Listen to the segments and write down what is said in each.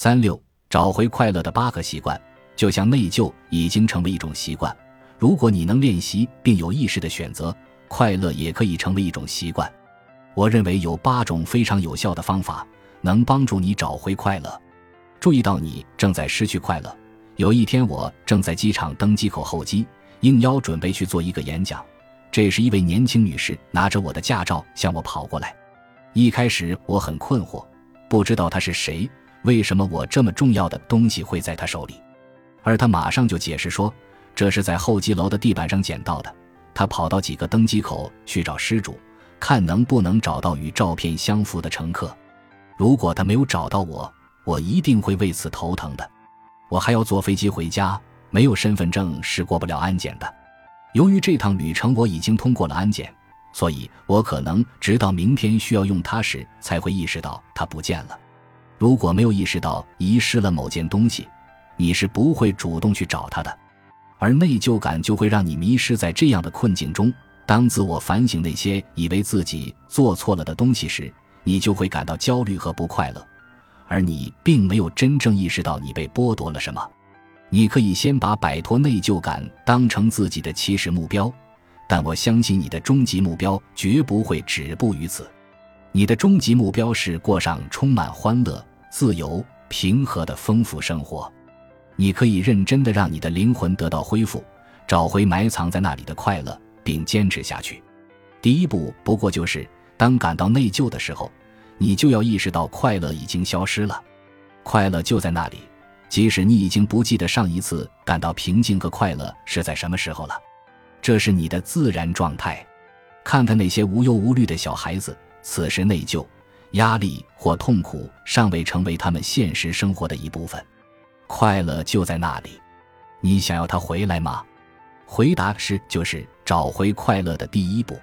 三六找回快乐的八个习惯，就像内疚已经成为一种习惯。如果你能练习并有意识的选择，快乐也可以成为一种习惯。我认为有八种非常有效的方法能帮助你找回快乐。注意到你正在失去快乐。有一天，我正在机场登机口候机，应邀准备去做一个演讲。这时，一位年轻女士拿着我的驾照向我跑过来。一开始，我很困惑，不知道她是谁，为什么我这么重要的东西会在他手里。而他马上就解释说，这是在候机楼的地板上捡到的。他跑到几个登机口去找失主。看能不能找到与照片相符的乘客。如果他没有找到我，我一定会为此头疼的。我还要坐飞机回家，没有身份证是过不了安检的。由于这趟旅程我已经通过了安检，所以我可能直到明天需要用它时才会意识到它不见了。如果没有意识到遗失了某件东西，你是不会主动去找它的，而内疚感就会让你迷失在这样的困境中。当自我反省那些以为自己做错了的东西时，你就会感到焦虑和不快乐，而你并没有真正意识到你被剥夺了什么。你可以先把摆脱内疚感当成自己的起始目标，但我相信你的终极目标绝不会止步于此。你的终极目标是过上充满欢乐、自由、平和的丰富生活。你可以认真的让你的灵魂得到恢复，找回埋藏在那里的快乐。并坚持下去。第一步不过就是，当感到内疚的时候，你就要意识到快乐已经消失了。快乐就在那里，即使你已经不记得上一次感到平静和快乐是在什么时候了。这是你的自然状态。看看那些无忧无虑的小孩子，此时内疚、压力或痛苦尚未成为他们现实生活的一部分。快乐就在那里。你想要它回来吗？回答是，就是找回快乐的第一步，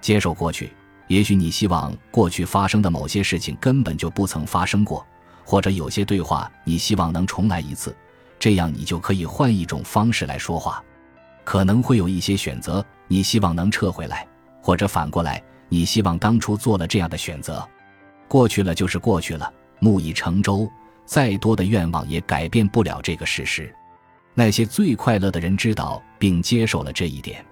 接受过去。也许你希望过去发生的某些事情根本就不曾发生过，或者有些对话你希望能重来一次，这样你就可以换一种方式来说话。可能会有一些选择你希望能撤回来，或者反过来，你希望当初做了这样的选择。过去了就是过去了，木已成舟，再多的愿望也改变不了这个事实。那些最快乐的人知道并接受了这一点，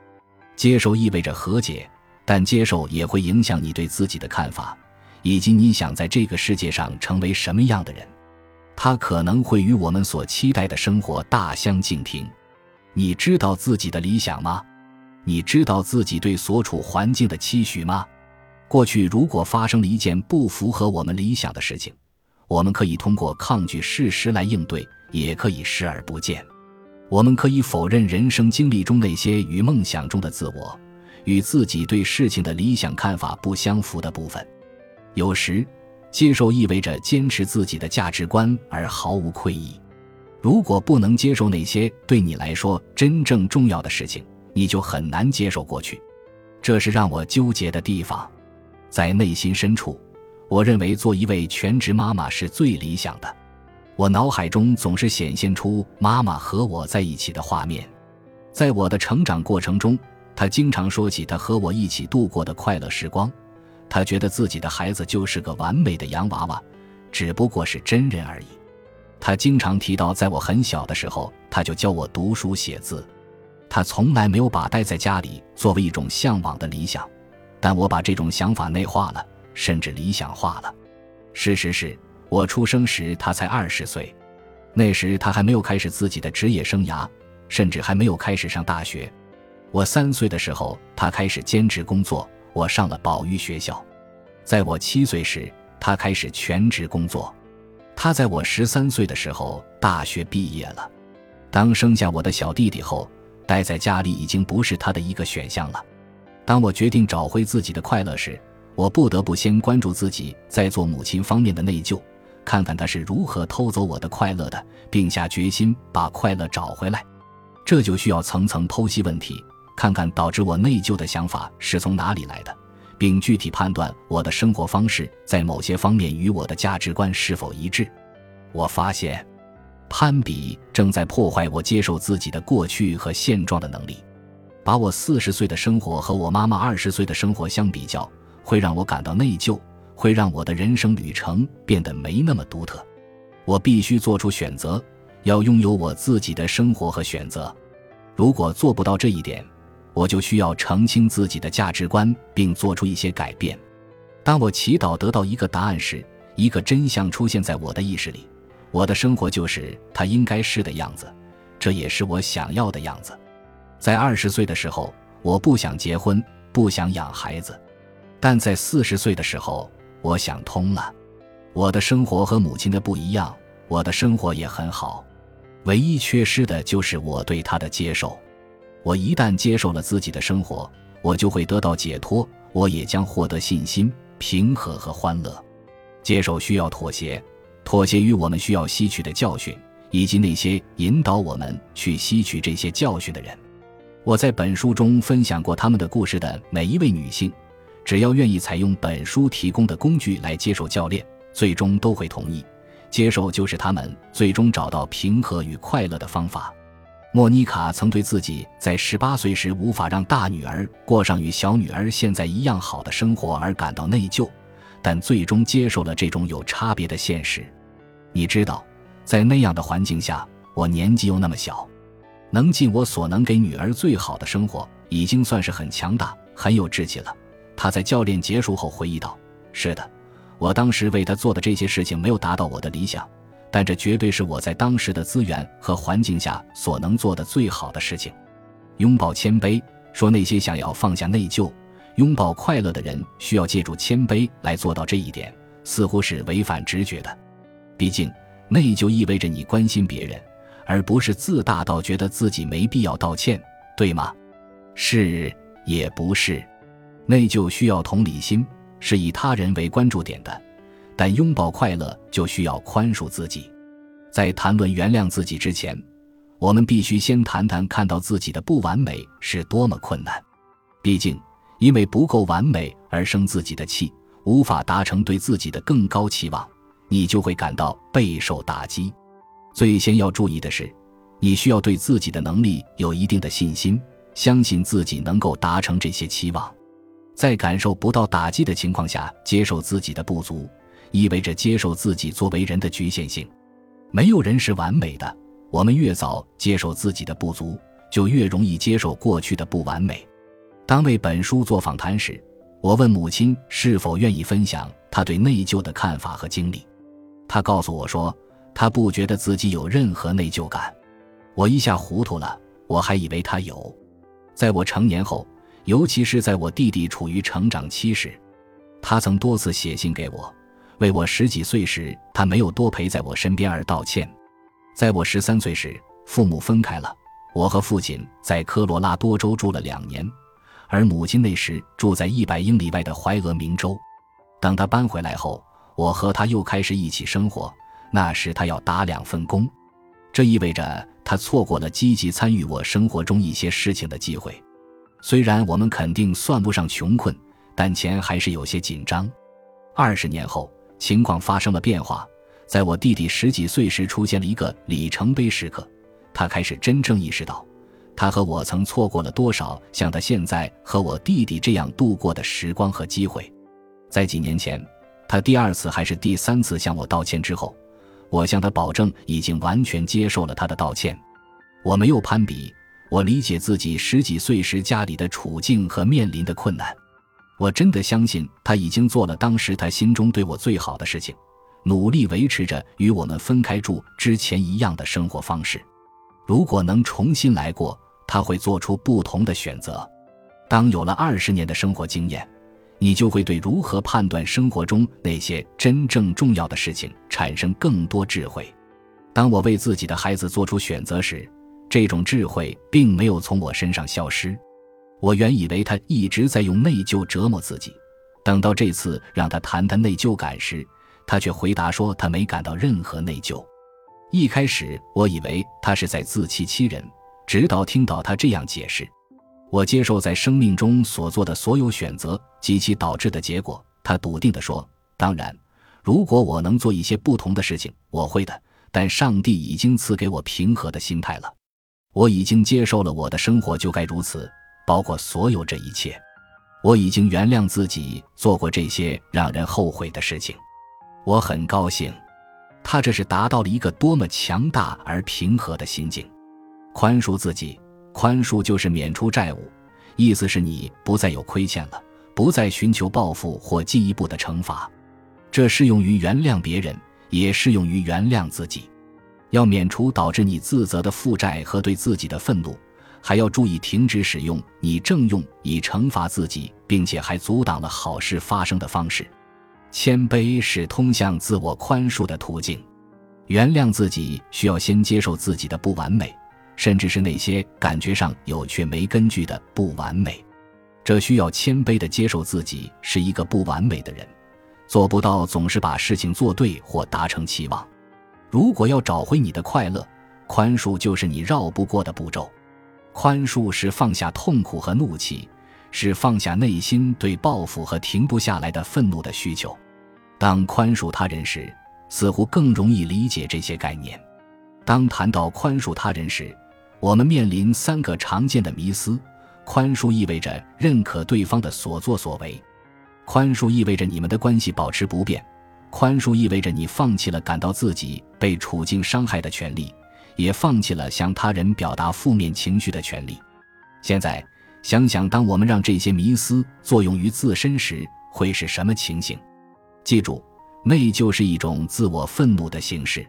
接受意味着和解，但接受也会影响你对自己的看法，以及你想在这个世界上成为什么样的人。它可能会与我们所期待的生活大相径庭。你知道自己的理想吗？你知道自己对所处环境的期许吗？过去如果发生了一件不符合我们理想的事情，我们可以通过抗拒事实来应对，也可以视而不见。我们可以否认人生经历中那些与梦想中的自我、与自己对事情的理想看法不相符的部分。有时，接受意味着坚持自己的价值观而毫无愧意。如果不能接受那些对你来说真正重要的事情，你就很难接受过去。这是让我纠结的地方。在内心深处，我认为做一位全职妈妈是最理想的。我脑海中总是显现出妈妈和我在一起的画面，在我的成长过程中，她经常说起她和我一起度过的快乐时光。她觉得自己的孩子就是个完美的洋娃娃，只不过是真人而已。她经常提到，在我很小的时候，她就教我读书写字。她从来没有把待在家里作为一种向往的理想，但我把这种想法内化了，甚至理想化了。事实是。我出生时，他才二十岁，那时他还没有开始自己的职业生涯，甚至还没有开始上大学。我三岁的时候，他开始兼职工作，我上了保育学校。在我七岁时，他开始全职工作。他在我十三岁的时候大学毕业了。当生下我的小弟弟后，待在家里已经不是他的一个选项了。当我决定找回自己的快乐时，我不得不先关注自己在做母亲方面的内疚。看看他是如何偷走我的快乐的，并下决心把快乐找回来。这就需要层层剖析问题，看看导致我内疚的想法是从哪里来的，并具体判断我的生活方式在某些方面与我的价值观是否一致。我发现，攀比正在破坏我接受自己的过去和现状的能力。把我四十岁的生活和我妈妈二十岁的生活相比较，会让我感到内疚。会让我的人生旅程变得没那么独特。我必须做出选择，要拥有我自己的生活和选择。如果做不到这一点，我就需要澄清自己的价值观，并做出一些改变。当我祈祷得到一个答案时，一个真相出现在我的意识里：我的生活就是它应该是的样子，这也是我想要的样子。在二十岁的时候，我不想结婚，不想养孩子；但在四十岁的时候，我想通了。我的生活和母亲的不一样，我的生活也很好，唯一缺失的就是我对他的接受。我一旦接受了自己的生活，我就会得到解脱，我也将获得信心、平和和欢乐。接受需要妥协，妥协于我们需要吸取的教训，以及那些引导我们去吸取这些教训的人。我在本书中分享过他们的故事的每一位女性，只要愿意采用本书提供的工具来接受教练。最终都会同意，接受就是他们最终找到平和与快乐的方法。莫妮卡曾对自己在十八岁时无法让大女儿过上与小女儿现在一样好的生活而感到内疚，但最终接受了这种有差别的现实。你知道，在那样的环境下，我年纪又那么小，能尽我所能给女儿最好的生活，已经算是很强大、很有志气了。他在教练结束后回忆道：“是的。”我当时为他做的这些事情没有达到我的理想，但这绝对是我在当时的资源和环境下所能做的最好的事情。拥抱谦卑，说那些想要放下内疚、拥抱快乐的人，需要借助谦卑来做到这一点，似乎是违反直觉的。毕竟，内疚意味着你关心别人，而不是自大到觉得自己没必要道歉，对吗？是也不是，内疚需要同理心。是以他人为关注点的，但拥抱快乐就需要宽恕自己。在谈论原谅自己之前，我们必须先谈谈看到自己的不完美是多么困难。毕竟，因为不够完美而生自己的气，无法达成对自己的更高期望，你就会感到备受打击。最先要注意的是，你需要对自己的能力有一定的信心，相信自己能够达成这些期望。在感受不到打击的情况下，接受自己的不足，意味着接受自己作为人的局限性。没有人是完美的。我们越早接受自己的不足，就越容易接受过去的不完美。当为本书做访谈时，我问母亲是否愿意分享她对内疚的看法和经历。她告诉我说，他不觉得自己有任何内疚感。我一下糊涂了，我还以为他有。在我成年后。尤其是在我弟弟处于成长期时，他曾多次写信给我，为我十几岁时他没有多陪在我身边而道歉。在我十三岁时，父母分开了，我和父亲在科罗拉多州住了两年，而母亲那时住在一百英里外的怀俄明州。等他搬回来后，我和他又开始一起生活。那时他要打两份工，这意味着他错过了积极参与我生活中一些事情的机会。虽然我们肯定算不上穷困，但钱还是有些紧张。二十年后，情况发生了变化。在我弟弟十几岁时，出现了一个里程碑时刻，他开始真正意识到，他和我曾错过了多少像他现在和我弟弟这样度过的时光和机会。在几年前，他第二次还是第三次向我道歉之后，我向他保证已经完全接受了他的道歉。我没有攀比。我理解自己十几岁时家里的处境和面临的困难，我真的相信他已经做了当时他心中对我最好的事情，努力维持着与我们分开住之前一样的生活方式。如果能重新来过，他会做出不同的选择。当有了二十年的生活经验，你就会对如何判断生活中那些真正重要的事情产生更多智慧。当我为自己的孩子做出选择时，这种智慧并没有从我身上消失，我原以为他一直在用内疚折磨自己。等到这次让他谈谈内疚感时，他却回答说他没感到任何内疚。一开始我以为他是在自欺欺人，直到听到他这样解释。我接受在生命中所做的所有选择及其导致的结果。他笃定地说：“当然，如果我能做一些不同的事情，我会的。但上帝已经赐给我平和的心态了。”我已经接受了我的生活就该如此，包括所有这一切。我已经原谅自己做过这些让人后悔的事情。我很高兴，他这是达到了一个多么强大而平和的心境。宽恕自己，宽恕就是免除债务，意思是你不再有亏欠了，不再寻求报复或进一步的惩罚。这适用于原谅别人，也适用于原谅自己。要免除导致你自责的负债和对自己的愤怒，还要注意停止使用你正用以惩罚自己，并且还阻挡了好事发生的方式。谦卑是通向自我宽恕的途径。原谅自己需要先接受自己的不完美，甚至是那些感觉上有却没根据的不完美。这需要谦卑的接受自己是一个不完美的人，做不到总是把事情做对或达成期望。如果要找回你的快乐，宽恕就是你绕不过的步骤。宽恕是放下痛苦和怒气，是放下内心对报复和停不下来的愤怒的需求。当宽恕他人时，似乎更容易理解这些概念。当谈到宽恕他人时，我们面临三个常见的迷思：宽恕意味着认可对方的所作所为；宽恕意味着你们的关系保持不变；宽恕意味着你放弃了感到自己被处境伤害的权利，也放弃了向他人表达负面情绪的权利。现在想想，当我们让这些迷思作用于自身时，会是什么情形？记住，内疚是一种自我愤怒的形式。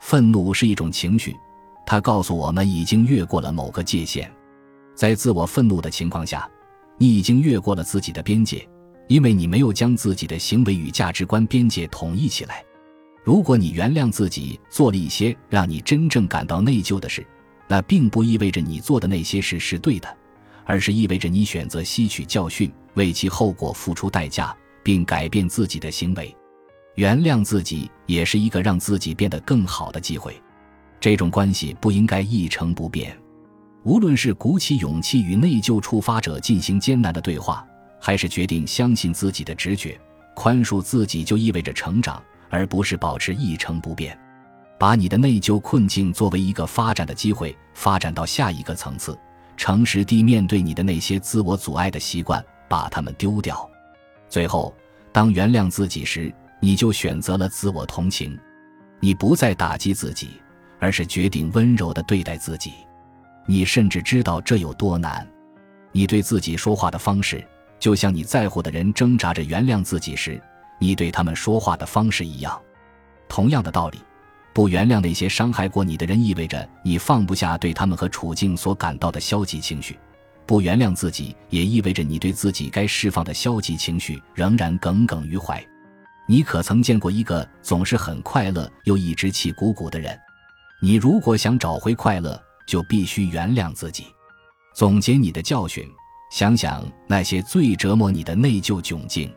愤怒是一种情绪，它告诉我们已经越过了某个界限。在自我愤怒的情况下，你已经越过了自己的边界，因为你没有将自己的行为与价值观边界统一起来。如果你原谅自己做了一些让你真正感到内疚的事，那并不意味着你做的那些事是对的，而是意味着你选择吸取教训，为其后果付出代价。并改变自己的行为，原谅自己也是一个让自己变得更好的机会。这种关系不应该一成不变。无论是鼓起勇气与内疚触发者进行艰难的对话，还是决定相信自己的直觉，宽恕自己就意味着成长，而不是保持一成不变。把你的内疚困境作为一个发展的机会，发展到下一个层次，诚实地面对你的那些自我阻碍的习惯，把它们丢掉。最后，当原谅自己时，你就选择了自我同情，你不再打击自己，而是决定温柔地对待自己。你甚至知道这有多难。你对自己说话的方式，就像你在乎的人挣扎着原谅自己时，你对他们说话的方式一样。同样的道理，不原谅那些伤害过你的人，意味着你放不下对他们和处境所感到的消极情绪。不原谅自己，也意味着你对自己该释放的消极情绪仍然耿耿于怀。你可曾见过一个总是很快乐又一直气鼓鼓的人？你如果想找回快乐，就必须原谅自己。总结你的教训，想想那些最折磨你的内疚窘境，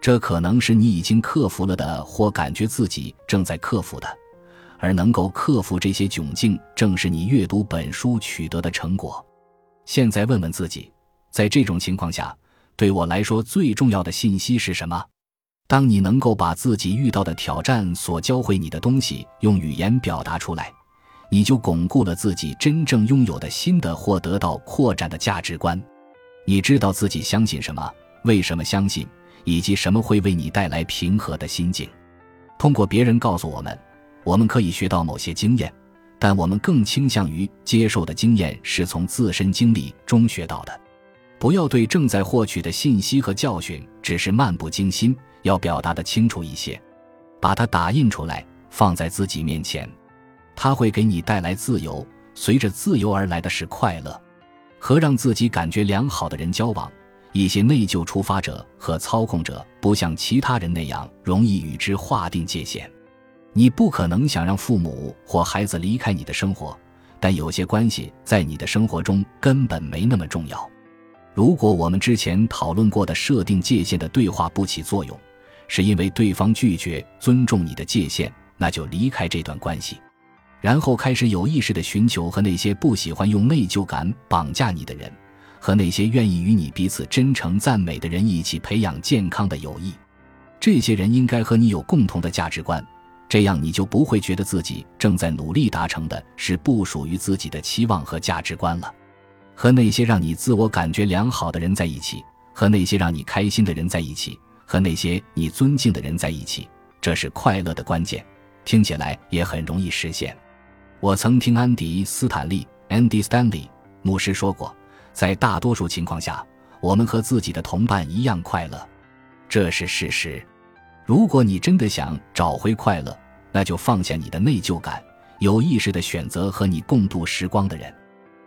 这可能是你已经克服了的，或感觉自己正在克服的。而能够克服这些窘境，正是你阅读本书取得的成果。现在问问自己，在这种情况下，对我来说最重要的信息是什么？当你能够把自己遇到的挑战所教会你的东西用语言表达出来，你就巩固了自己真正拥有的新的或得到扩展的价值观。你知道自己相信什么，为什么相信，以及什么会为你带来平和的心境。通过别人告诉我们，我们可以学到某些经验。但我们更倾向于接受的经验是从自身经历中学到的。不要对正在获取的信息和教训只是漫不经心，要表达的清楚一些，把它打印出来，放在自己面前。它会给你带来自由，随着自由而来的是快乐。和让自己感觉良好的人交往，一些内疚触发者和操控者不像其他人那样容易与之划定界限。你不可能想让父母或孩子离开你的生活，但有些关系在你的生活中根本没那么重要。如果我们之前讨论过的设定界限的对话不起作用，是因为对方拒绝尊重你的界限，那就离开这段关系，然后开始有意识的寻求和那些不喜欢用内疚感绑架你的人，和那些愿意与你彼此真诚赞美的人一起培养健康的友谊。这些人应该和你有共同的价值观。这样你就不会觉得自己正在努力达成的是不属于自己的期望和价值观了。和那些让你自我感觉良好的人在一起，和那些让你开心的人在一起，和那些你尊敬的人在一起，这是快乐的关键。听起来也很容易实现。我曾听安迪·斯坦利 （Andy Stanley） 牧师说过，在大多数情况下，我们和自己的同伴一样快乐，这是事实。如果你真的想找回快乐，那就放下你的内疚感，有意识的选择和你共度时光的人。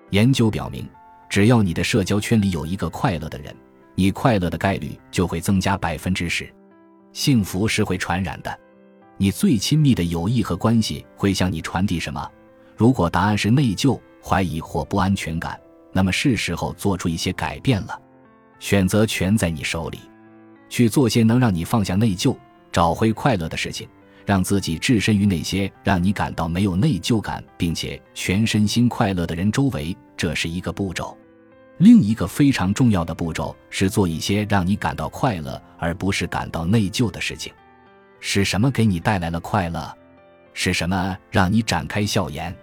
研究表明，只要你的社交圈里有一个快乐的人，你快乐的概率就会增加百分之十。幸福是会传染的，你最亲密的友谊和关系会向你传递什么？如果答案是内疚、怀疑或不安全感，那么是时候做出一些改变了。选择权在你手里，去做些能让你放下内疚、找回快乐的事情，让自己置身于那些让你感到没有内疚感并且全身心快乐的人周围。这是一个步骤。另一个非常重要的步骤是做一些让你感到快乐而不是感到内疚的事情。是什么给你带来了快乐？是什么让你展开笑颜？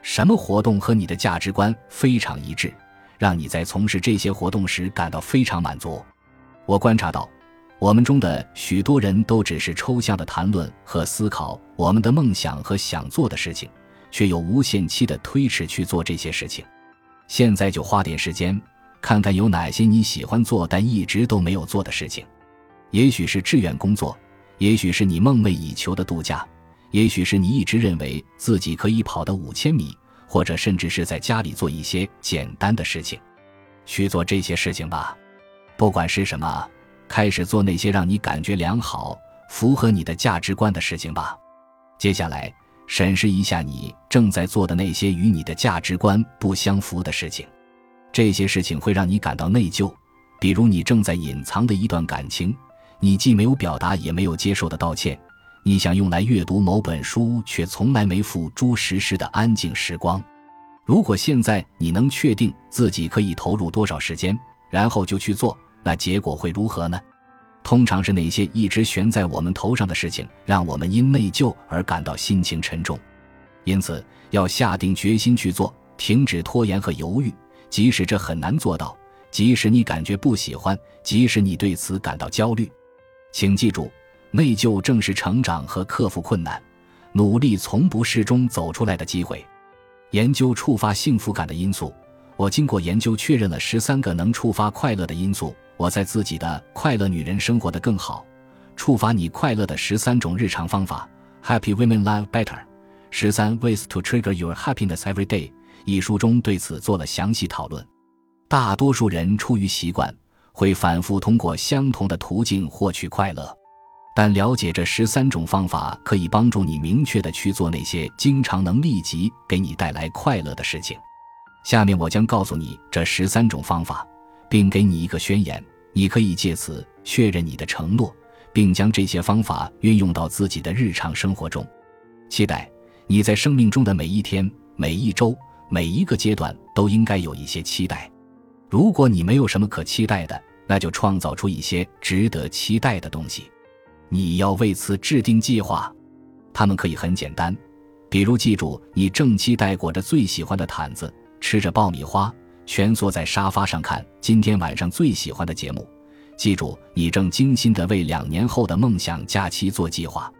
什么活动和你的价值观非常一致，让你在从事这些活动时感到非常满足？我观察到，我们中的许多人都只是抽象的谈论和思考我们的梦想和想做的事情，却有无限期的推迟去做这些事情。现在就花点时间，看看有哪些你喜欢做但一直都没有做的事情。也许是志愿工作，也许是你梦寐以求的度假。也许是你一直认为自己可以跑的五千米，或者甚至是在家里做一些简单的事情，去做这些事情吧。不管是什么，开始做那些让你感觉良好、符合你的价值观的事情吧。接下来，审视一下你正在做的那些与你的价值观不相符的事情。这些事情会让你感到内疚，比如你正在隐藏的一段感情，你既没有表达，也没有接受的道歉。你想用来阅读某本书，却从来没付诸实施的安静时光。如果现在你能确定自己可以投入多少时间，然后就去做，那结果会如何呢？通常是那些一直悬在我们头上的事情，让我们因内疚而感到心情沉重。因此，要下定决心去做，停止拖延和犹豫，即使这很难做到，即使你感觉不喜欢，即使你对此感到焦虑。请记住。内疚正是成长和克服困难、努力从不适中走出来的机会。研究触发幸福感的因素，我经过研究确认了十三个能触发快乐的因素。我在自己的快乐女人生活的更好，触发你快乐的十三种日常方法。Happy Women Live Better，十三 Ways to Trigger Your Happiness Every Day。一书中对此做了详细讨论。大多数人出于习惯，会反复通过相同的途径获取快乐。但了解这十三种方法，可以帮助你明确的去做那些经常能立即给你带来快乐的事情。下面我将告诉你这十三种方法，并给你一个宣言，你可以借此确认你的承诺，并将这些方法运用到自己的日常生活中。期待你在生命中的每一天、每一周、每一个阶段都应该有一些期待。如果你没有什么可期待的，那就创造出一些值得期待的东西。你要为此制定计划，他们可以很简单，比如记住你正期待裹着最喜欢的毯子，吃着爆米花，蜷缩在沙发上看今天晚上最喜欢的节目。记住你正精心地为两年后的梦想假期做计划。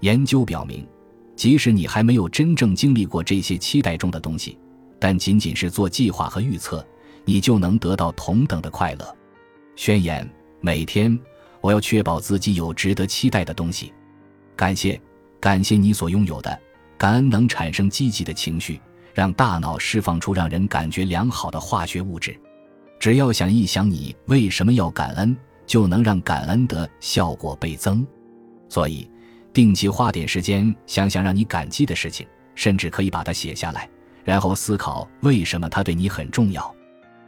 研究表明，即使你还没有真正经历过这些期待中的东西，但仅仅是做计划和预测，你就能得到同等的快乐。宣言：每天。我要确保自己有值得期待的东西。感谢，感谢你所拥有的。感恩能产生积极的情绪，让大脑释放出让人感觉良好的化学物质。只要想一想你为什么要感恩，就能让感恩的效果倍增。所以，定期花点时间想想让你感激的事情，甚至可以把它写下来，然后思考为什么它对你很重要。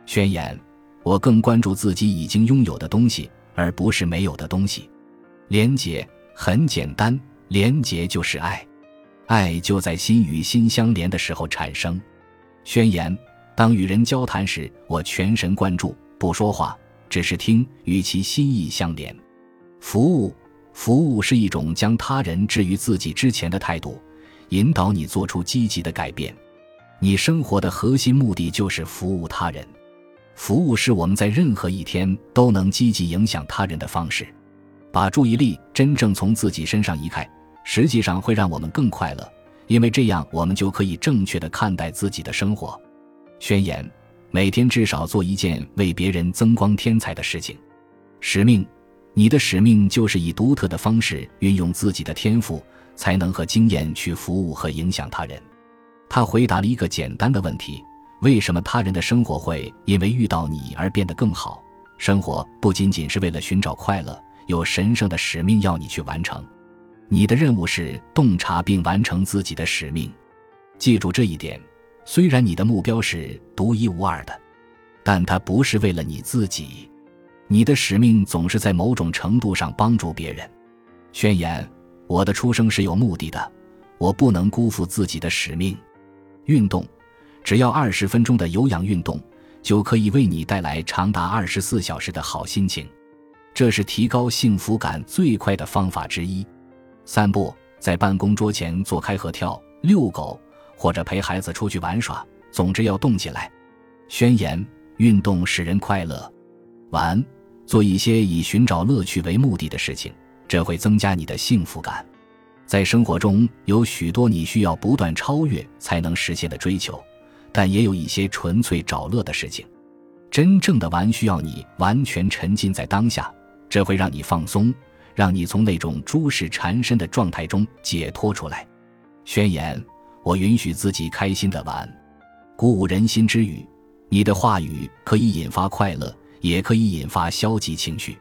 宣言：我更关注自己已经拥有的东西。而不是没有的东西。连结很简单，连结就是爱，爱就在心与心相连的时候产生。宣言：当与人交谈时，我全神贯注，不说话，只是听，与其心意相连。服务，服务是一种将他人置于自己之前的态度，引导你做出积极的改变。你生活的核心目的就是服务他人。服务是我们在任何一天都能积极影响他人的方式。把注意力真正从自己身上移开，实际上会让我们更快乐，因为这样我们就可以正确的看待自己的生活。宣言：每天至少做一件为别人增光添彩的事情。使命：你的使命就是以独特的方式运用自己的天赋、才能和经验去服务和影响他人。他回答了一个简单的问题：为什么他人的生活会因为遇到你而变得更好？生活不仅仅是为了寻找快乐，有神圣的使命要你去完成。你的任务是洞察并完成自己的使命。记住这一点：虽然你的目标是独一无二的，但它不是为了你自己。你的使命总是在某种程度上帮助别人。宣言：我的出生是有目的的，我不能辜负自己的使命。运动，只要二十分钟的有氧运动，就可以为你带来长达二十四小时的好心情。这是提高幸福感最快的方法之一。散步，在办公桌前做开合跳、遛狗，或者陪孩子出去玩耍，总之要动起来。宣言：运动使人快乐。玩，做一些以寻找乐趣为目的的事情，这会增加你的幸福感。在生活中有许多你需要不断超越才能实现的追求，但也有一些纯粹找乐的事情。真正的玩需要你完全沉浸在当下，这会让你放松，让你从那种诸事缠身的状态中解脱出来。宣言：我允许自己开心的玩。鼓舞人心之语：你的话语可以引发快乐，也可以引发消极情绪。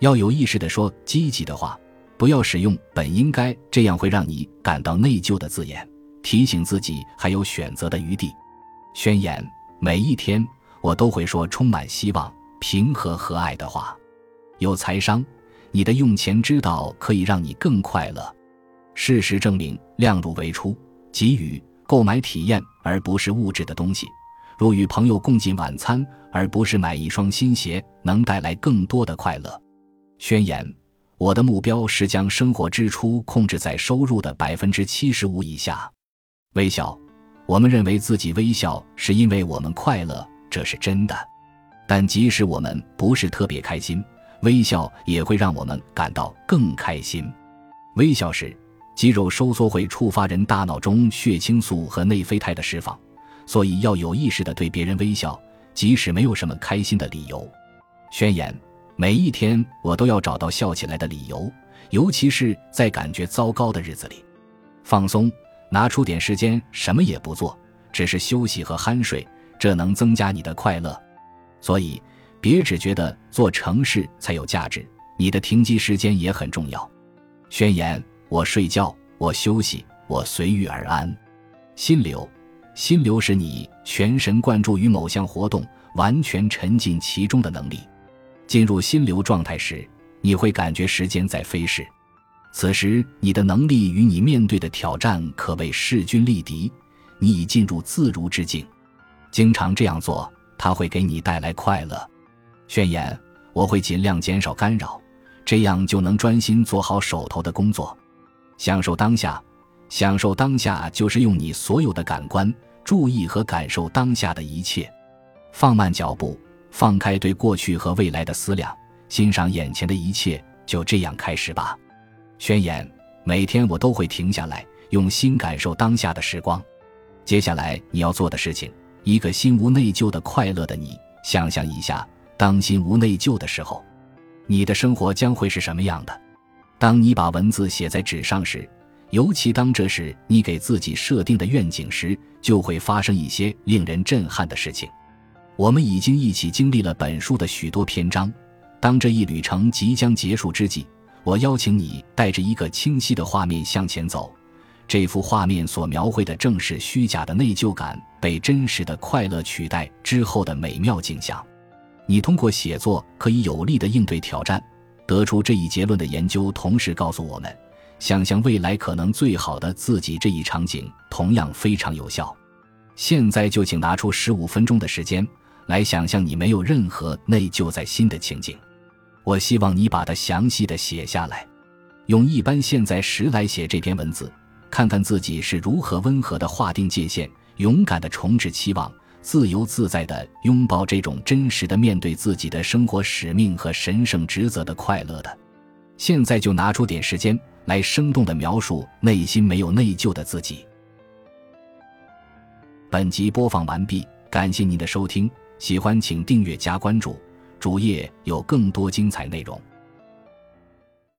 要有意识地说积极的话。不要使用“本应该”这样会让你感到内疚的字眼，提醒自己还有选择的余地。宣言：每一天我都会说充满希望、平和和蔼的话。有财商，你的用钱之道可以让你更快乐。事实证明，量入为出，给予、购买体验而不是物质的东西，如与朋友共进晚餐而不是买一双新鞋，能带来更多的快乐。宣言。我的目标是将生活支出控制在收入的百分之七十五以下。微笑，我们认为自己微笑是因为我们快乐，这是真的。但即使我们不是特别开心，微笑也会让我们感到更开心。微笑时，肌肉收缩会触发人大脑中血清素和内啡肽的释放，所以要有意识地对别人微笑，即使没有什么开心的理由。宣言。每一天，我都要找到笑起来的理由，尤其是在感觉糟糕的日子里。放松，拿出点时间，什么也不做，只是休息和酣睡，这能增加你的快乐。所以，别只觉得做成事才有价值，你的停机时间也很重要。宣言：我睡觉，我休息，我随遇而安。心流，心流是你全神贯注于某项活动，完全沉浸其中的能力。进入心流状态时，你会感觉时间在飞逝。此时，你的能力与你面对的挑战可谓势均力敌。你已进入自如之境。经常这样做，它会给你带来快乐。宣言：我会尽量减少干扰，这样就能专心做好手头的工作，享受当下。享受当下就是用你所有的感官，注意和感受当下的一切，放慢脚步。放开对过去和未来的思量，欣赏眼前的一切，就这样开始吧。宣言：每天我都会停下来，用心感受当下的时光。接下来你要做的事情，一个心无内疚的快乐的你，想象一下，当心无内疚的时候，你的生活将会是什么样的？当你把文字写在纸上时，尤其当这是你给自己设定的愿景时，就会发生一些令人震撼的事情。我们已经一起经历了本书的许多篇章，当这一旅程即将结束之际，我邀请你带着一个清晰的画面向前走。这幅画面所描绘的正是虚假的内疚感被真实的快乐取代之后的美妙景象。你通过写作可以有力地应对挑战。得出这一结论的研究同时告诉我们，想象未来可能最好的自己这一场景同样非常有效。现在就请拿出十五分钟的时间。来想象你没有任何内疚在心的情景，我希望你把它详细的写下来，用一般现在时来写这篇文字，看看自己是如何温和的划定界限，勇敢的重置期望，自由自在的拥抱这种真实的面对自己的生活使命和神圣职责的快乐的。现在就拿出点时间，来生动的描述内心没有内疚的自己。本集播放完毕，感谢您的收听，喜欢请订阅加关注，主页有更多精彩内容。